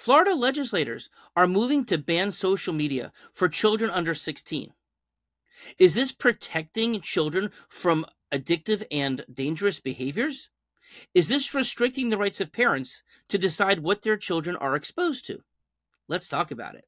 Florida legislators are moving to ban social media for children under 16. Is this protecting children from addictive and dangerous behaviors? Is this restricting the rights of parents to decide what their children are exposed to? Let's talk about it.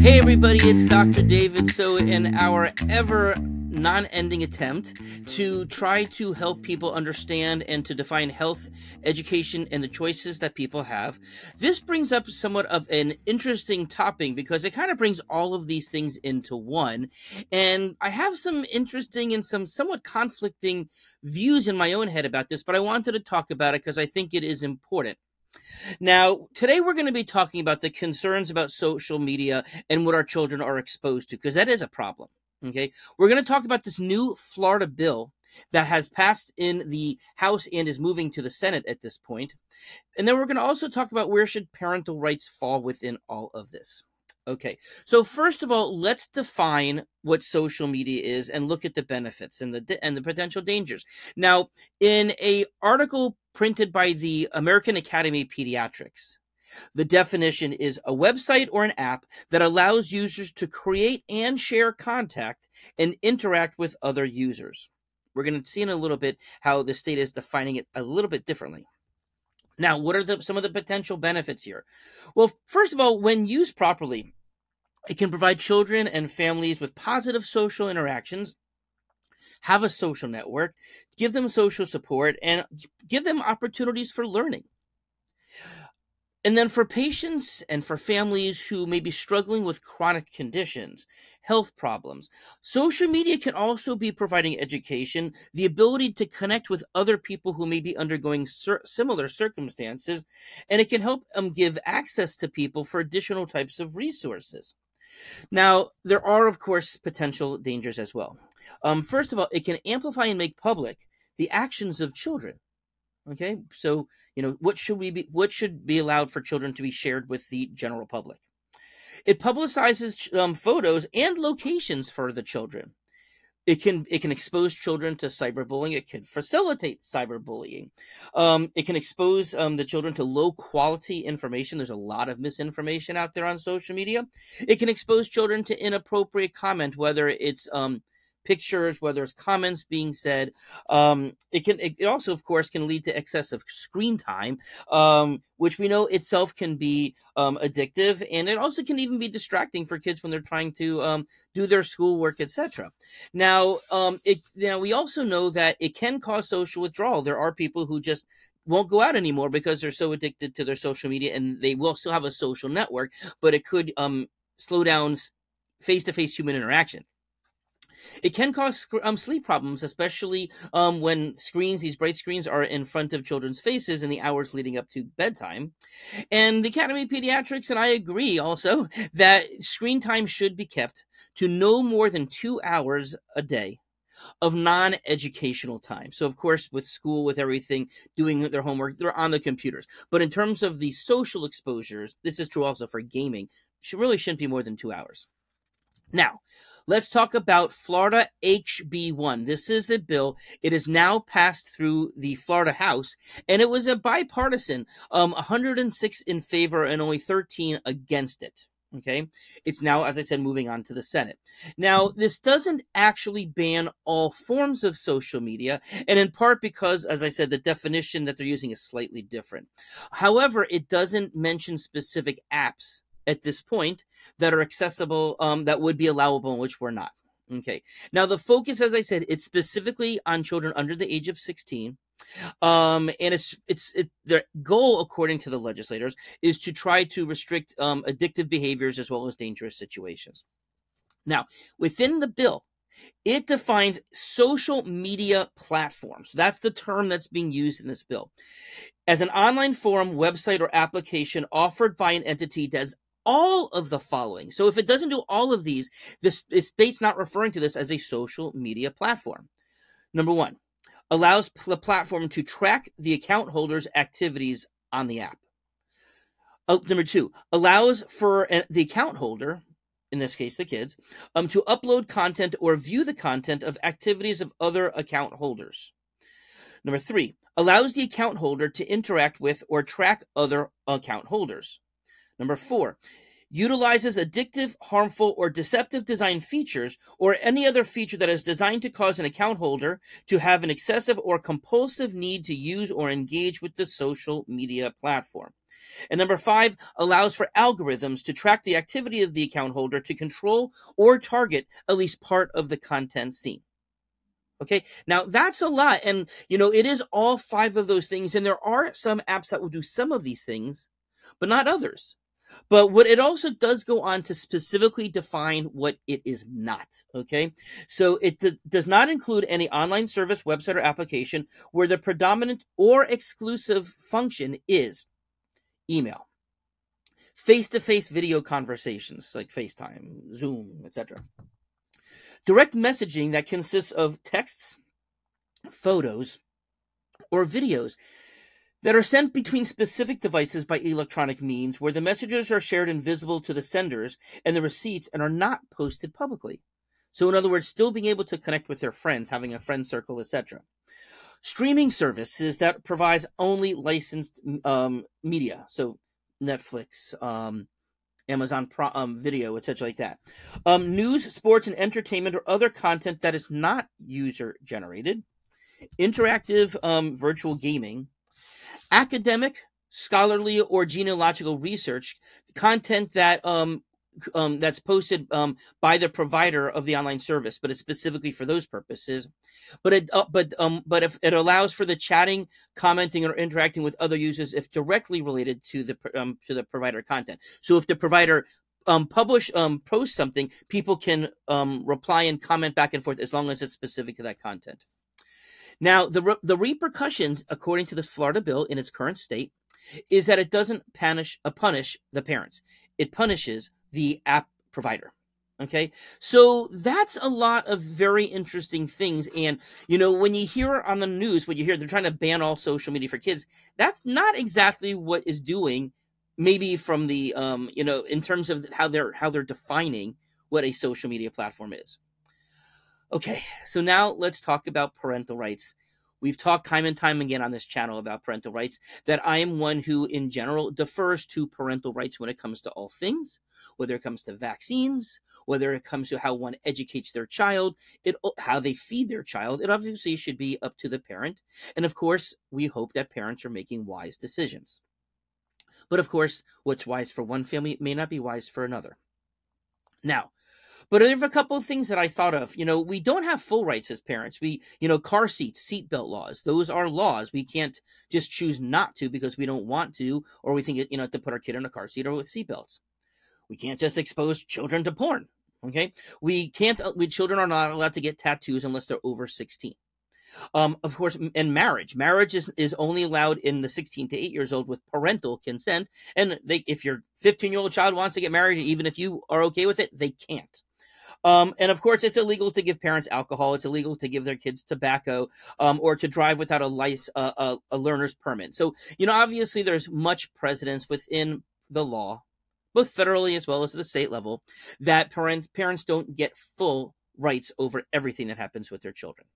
Hey, everybody, it's Dr. David. So, in our ever non ending attempt to try to help people understand and to define health, education, and the choices that people have. This brings up somewhat of an interesting topic because it kind of brings all of these things into one. And I have some interesting and some somewhat conflicting views in my own head about this, but I wanted to talk about it because I think it is important. Now, today we're going to be talking about the concerns about social media and what our children are exposed to, because that is a problem. Okay. We're going to talk about this new Florida bill that has passed in the House and is moving to the Senate at this point. And then we're going to also talk about where should parental rights fall within all of this. Okay. So first of all, let's define what social media is and look at the benefits and the and the potential dangers. Now, in a article printed by the American Academy of Pediatrics, the definition is a website or an app that allows users to create and share contact and interact with other users. We're going to see in a little bit how the state is defining it a little bit differently. Now, what are the, some of the potential benefits here? Well, first of all, when used properly, it can provide children and families with positive social interactions, have a social network, give them social support, and give them opportunities for learning. And then for patients and for families who may be struggling with chronic conditions, health problems, social media can also be providing education, the ability to connect with other people who may be undergoing similar circumstances, and it can help um, give access to people for additional types of resources. Now, there are, of course, potential dangers as well. Um, first of all, it can amplify and make public the actions of children. Okay, so you know what should we be? What should be allowed for children to be shared with the general public? It publicizes um, photos and locations for the children. It can it can expose children to cyberbullying. It can facilitate cyberbullying. Um, it can expose um, the children to low quality information. There's a lot of misinformation out there on social media. It can expose children to inappropriate comment, whether it's um, pictures, whether it's comments being said. Um, it can it also, of course, can lead to excessive screen time, um, which we know itself can be um, addictive, and it also can even be distracting for kids when they're trying to um, do their schoolwork, etc. Now, um, it now we also know that it can cause social withdrawal. There are people who just won't go out anymore because they're so addicted to their social media and they will still have a social network but it could um, slow down face-to-face human interaction it can cause um, sleep problems, especially um, when screens, these bright screens, are in front of children's faces in the hours leading up to bedtime. And the Academy of Pediatrics and I agree also that screen time should be kept to no more than two hours a day of non-educational time. So of course with school with everything doing their homework they're on the computers. But in terms of the social exposures, this is true also for gaming, should really shouldn't be more than 2 hours. Now, let's talk about Florida HB1. This is the bill. It is now passed through the Florida House, and it was a bipartisan, um, 106 in favor and only 13 against it. Okay. It's now, as I said, moving on to the Senate. Now, this doesn't actually ban all forms of social media, and in part because, as I said, the definition that they're using is slightly different. However, it doesn't mention specific apps at this point that are accessible um, that would be allowable and which were not. Okay. Now the focus, as I said, it's specifically on children under the age of 16. Um, and it's it's it, their goal, according to the legislators, is to try to restrict um, addictive behaviors as well as dangerous situations. Now, within the bill, it defines social media platforms. That's the term that's being used in this bill. As an online forum, website, or application offered by an entity that all of the following. So if it doesn't do all of these, the state's not referring to this as a social media platform. Number one, allows the platform to track the account holder's activities on the app. Uh, number two, allows for the account holder, in this case the kids, um, to upload content or view the content of activities of other account holders. Number three, allows the account holder to interact with or track other account holders. Number four, utilizes addictive, harmful, or deceptive design features or any other feature that is designed to cause an account holder to have an excessive or compulsive need to use or engage with the social media platform. And number five allows for algorithms to track the activity of the account holder to control or target at least part of the content seen. Okay, now that's a lot. And, you know, it is all five of those things. And there are some apps that will do some of these things, but not others. But what it also does go on to specifically define what it is not. Okay. So it d- does not include any online service, website, or application where the predominant or exclusive function is email, face to face video conversations like FaceTime, Zoom, etc. Direct messaging that consists of texts, photos, or videos that are sent between specific devices by electronic means where the messages are shared invisible to the senders and the receipts and are not posted publicly. So, in other words, still being able to connect with their friends, having a friend circle, etc. Streaming services that provides only licensed um, media, so Netflix, um, Amazon um, Video, etc., like that. Um, news, sports, and entertainment or other content that is not user generated. Interactive um, virtual gaming academic, scholarly, or genealogical research content that um, um, that's posted um, by the provider of the online service, but it's specifically for those purposes. But it, uh, but um, but if it allows for the chatting, commenting, or interacting with other users if directly related to the um, to the provider content. So if the provider um, publish um, post something, people can um, reply and comment back and forth as long as it's specific to that content. Now, the, re- the repercussions, according to the Florida bill in its current state, is that it doesn't punish, uh, punish the parents. It punishes the app provider. Okay. So that's a lot of very interesting things. And, you know, when you hear on the news, when you hear they're trying to ban all social media for kids, that's not exactly what is doing maybe from the um you know in terms of how they're how they're defining what a social media platform is Okay, so now let's talk about parental rights. We've talked time and time again on this channel about parental rights, that I am one who, in general, defers to parental rights when it comes to all things, whether it comes to vaccines, whether it comes to how one educates their child, it, how they feed their child. It obviously should be up to the parent. And of course, we hope that parents are making wise decisions. But of course, what's wise for one family may not be wise for another. Now, but there are a couple of things that I thought of. You know, we don't have full rights as parents. We, you know, car seats, seatbelt laws, those are laws. We can't just choose not to because we don't want to, or we think, you know, to put our kid in a car seat or with seatbelts. We can't just expose children to porn. Okay. We can't, uh, we, children are not allowed to get tattoos unless they're over 16. Um, of course, and marriage. Marriage is, is only allowed in the 16 to 8 years old with parental consent. And they, if your 15 year old child wants to get married, even if you are okay with it, they can't. Um, and of course, it's illegal to give parents alcohol. It's illegal to give their kids tobacco um, or to drive without a, license, uh, a, a learner's permit. So, you know, obviously, there's much precedence within the law, both federally as well as at the state level, that parent, parents don't get full rights over everything that happens with their children.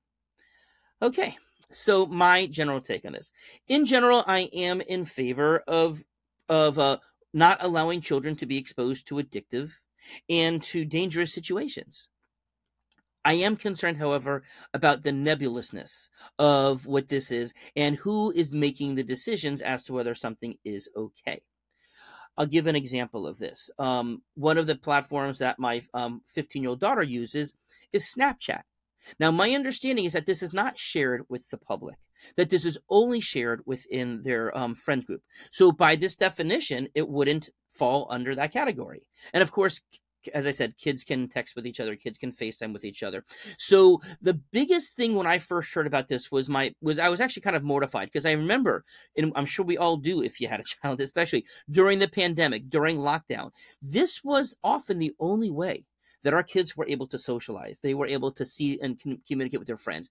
Okay, so my general take on this. In general, I am in favor of of uh, not allowing children to be exposed to addictive and to dangerous situations. I am concerned, however, about the nebulousness of what this is and who is making the decisions as to whether something is okay. I'll give an example of this. Um, one of the platforms that my 15 um, year old daughter uses is Snapchat. Now, my understanding is that this is not shared with the public, that this is only shared within their um, friend group. So, by this definition, it wouldn't fall under that category. And of course, as I said, kids can text with each other, kids can FaceTime with each other. So the biggest thing when I first heard about this was my was I was actually kind of mortified because I remember, and I'm sure we all do if you had a child, especially during the pandemic, during lockdown, this was often the only way that our kids were able to socialize. They were able to see and communicate with their friends.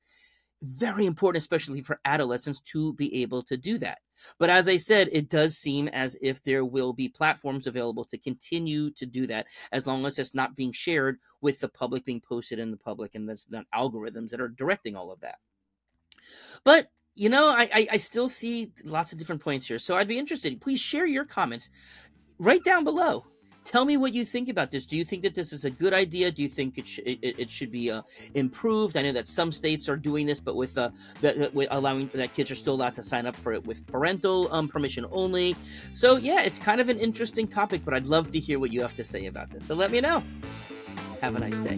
Very important, especially for adolescents, to be able to do that. But as I said, it does seem as if there will be platforms available to continue to do that as long as it's not being shared with the public, being posted in the public, and there's not algorithms that are directing all of that. But you know, I, I, I still see lots of different points here. So I'd be interested. Please share your comments right down below. Tell me what you think about this. Do you think that this is a good idea? Do you think it, sh- it, it should be uh, improved? I know that some states are doing this, but with uh, that with allowing that kids are still allowed to sign up for it with parental um, permission only. So yeah, it's kind of an interesting topic, but I'd love to hear what you have to say about this. So let me know. Have a nice day.